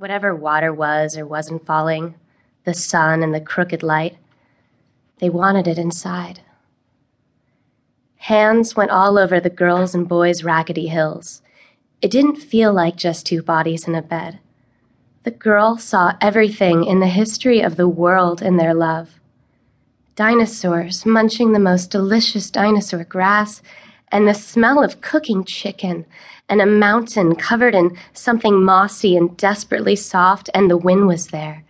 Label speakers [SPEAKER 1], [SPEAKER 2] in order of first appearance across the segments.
[SPEAKER 1] Whatever water was or wasn't falling, the sun and the crooked light, they wanted it inside. Hands went all over the girls' and boys' raggedy hills. It didn't feel like just two bodies in a bed. The girl saw everything in the history of the world in their love. Dinosaurs munching the most delicious dinosaur grass, and the smell of cooking chicken, and a mountain covered in something mossy and desperately soft, and the wind was there.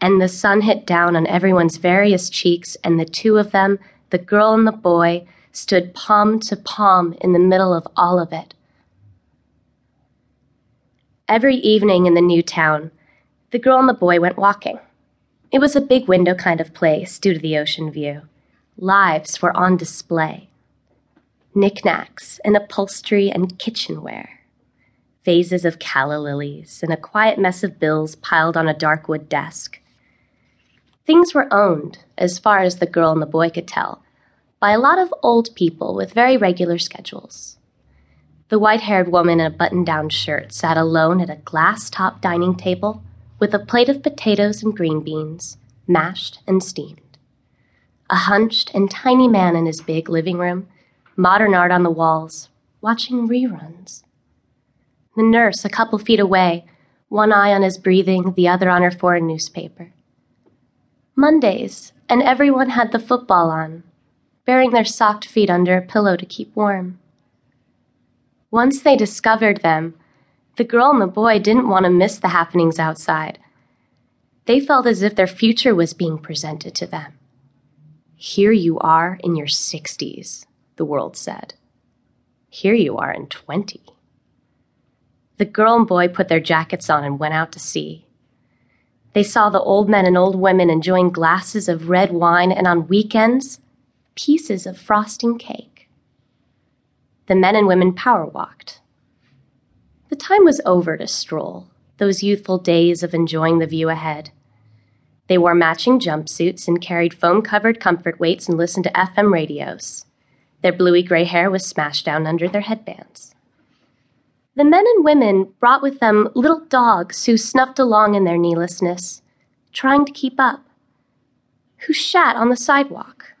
[SPEAKER 1] And the sun hit down on everyone's various cheeks, and the two of them, the girl and the boy, stood palm to palm in the middle of all of it. Every evening in the new town, the girl and the boy went walking. It was a big window kind of place due to the ocean view. Lives were on display knickknacks and upholstery and kitchenware, vases of calla lilies, and a quiet mess of bills piled on a dark wood desk. Things were owned, as far as the girl and the boy could tell, by a lot of old people with very regular schedules. The white haired woman in a button down shirt sat alone at a glass topped dining table with a plate of potatoes and green beans, mashed and steamed. A hunched and tiny man in his big living room, modern art on the walls, watching reruns. The nurse, a couple feet away, one eye on his breathing, the other on her foreign newspaper. Mondays, and everyone had the football on, burying their socked feet under a pillow to keep warm. Once they discovered them, the girl and the boy didn't want to miss the happenings outside. They felt as if their future was being presented to them. Here you are in your 60s, the world said. Here you are in 20. The girl and boy put their jackets on and went out to sea. They saw the old men and old women enjoying glasses of red wine and on weekends, pieces of frosting cake the men and women power walked. The time was over to stroll, those youthful days of enjoying the view ahead. They wore matching jumpsuits and carried foam covered comfort weights and listened to FM radios. Their bluey gray hair was smashed down under their headbands. The men and women brought with them little dogs who snuffed along in their kneelessness, trying to keep up, who shat on the sidewalk.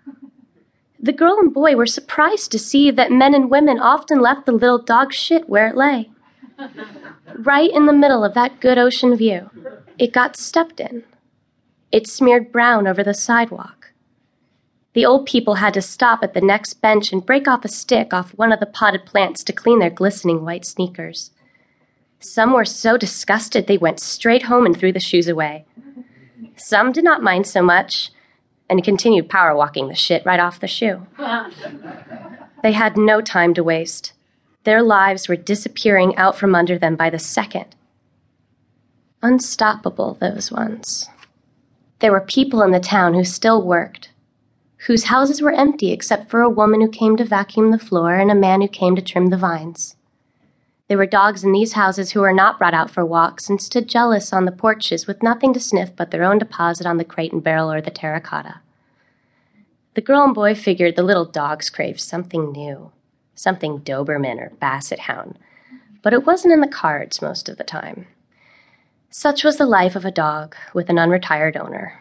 [SPEAKER 1] The girl and boy were surprised to see that men and women often left the little dog shit where it lay. Right in the middle of that good ocean view, it got stepped in. It smeared brown over the sidewalk. The old people had to stop at the next bench and break off a stick off one of the potted plants to clean their glistening white sneakers. Some were so disgusted they went straight home and threw the shoes away. Some did not mind so much and continued power walking the shit right off the shoe. they had no time to waste. Their lives were disappearing out from under them by the second. Unstoppable, those ones. There were people in the town who still worked, whose houses were empty except for a woman who came to vacuum the floor and a man who came to trim the vines. There were dogs in these houses who were not brought out for walks and stood jealous on the porches with nothing to sniff but their own deposit on the crate and barrel or the terracotta. The girl and boy figured the little dogs craved something new, something Doberman or Basset Hound, but it wasn't in the cards most of the time. Such was the life of a dog with an unretired owner.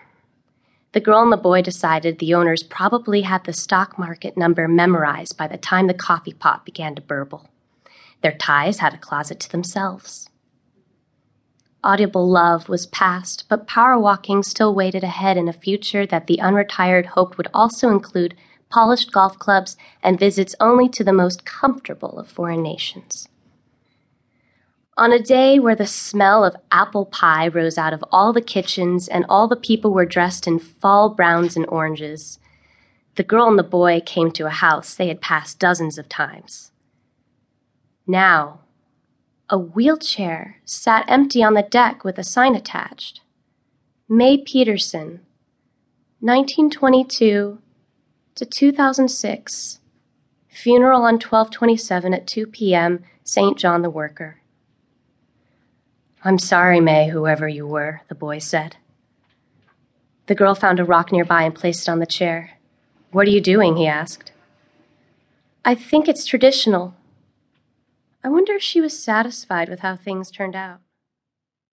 [SPEAKER 1] The girl and the boy decided the owners probably had the stock market number memorized by the time the coffee pot began to burble. Their ties had a closet to themselves. Audible love was past, but power walking still waited ahead in a future that the unretired hoped would also include polished golf clubs and visits only to the most comfortable of foreign nations. On a day where the smell of apple pie rose out of all the kitchens and all the people were dressed in fall browns and oranges, the girl and the boy came to a house they had passed dozens of times. Now, a wheelchair sat empty on the deck with a sign attached. May Peterson, 1922 to 2006. Funeral on 1227 at 2 p.m., St. John the Worker. I'm sorry, May, whoever you were, the boy said. The girl found a rock nearby and placed it on the chair. What are you doing? he asked. I think it's traditional, I wonder if she was satisfied with how things turned out.